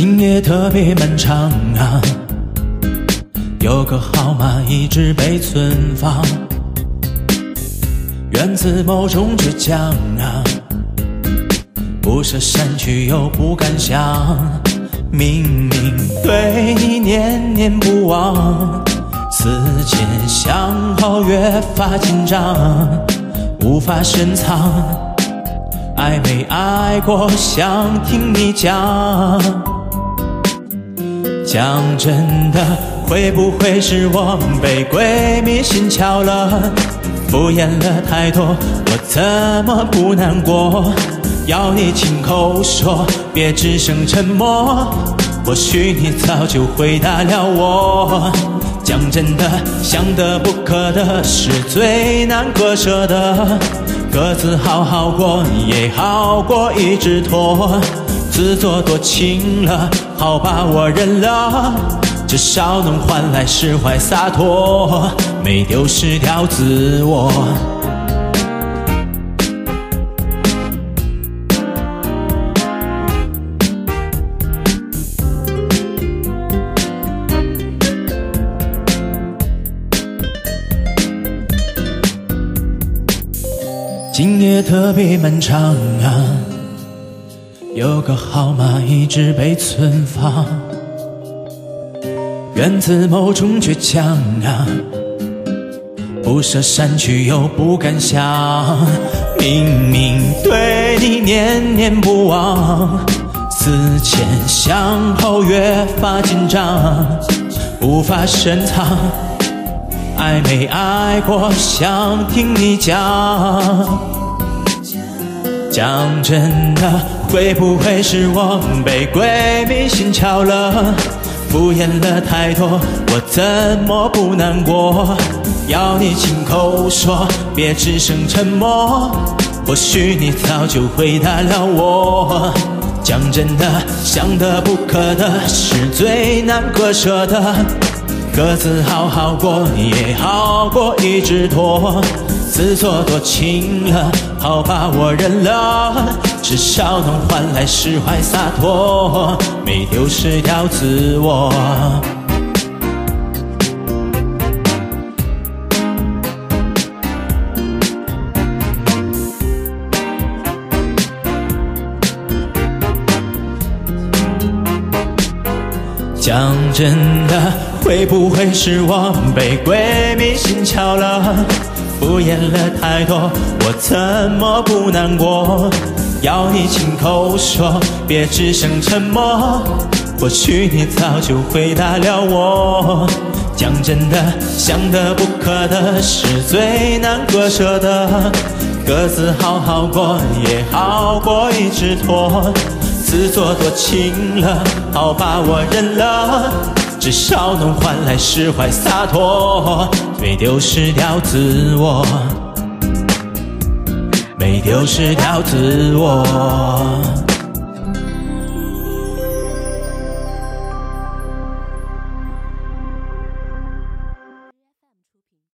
今夜特别漫长啊，有个号码一直被存放，源自某种倔强啊，不舍删去又不敢想，明明对你念念不忘，思前想后越发紧张，无法深藏，爱没爱过想听你讲。讲真的，会不会是我被闺蜜心窍了？敷衍了太多，我怎么不难过？要你亲口说，别只剩沉默。或许你早就回答了我。讲真的，想得不可得是最难割舍的。各自好好过也好过一直拖。自作多情了，好吧，我认了，至少能换来释怀洒脱，没丢失掉自我。今夜特别漫长啊。有个号码一直被存放，源自某种倔强啊，不舍删去又不敢想，明明对你念念不忘，思前想后越发紧张，无法深藏，爱没爱过想听你讲。讲真的，会不会是我被鬼迷心窍了？敷衍了太多，我怎么不难过？要你亲口说，别只剩沉默。或许你早就回答了我。讲真的，想得不可得是最难割舍的。各自好好过也好过一直拖。自作多情了，好吧，我认了，至少能换来释怀洒脱，没丢失掉自我。讲真的，会不会是我被闺蜜心窍了？敷衍了太多，我怎么不难过？要你亲口说，别只剩沉默。或许你早就回答了我。讲真的，想得不可得是最难割舍的。各自好好过也好过一直拖。自作多情了，好吧，我认了。至少能换来释怀洒脱，没丢失掉自我，没丢失掉自我。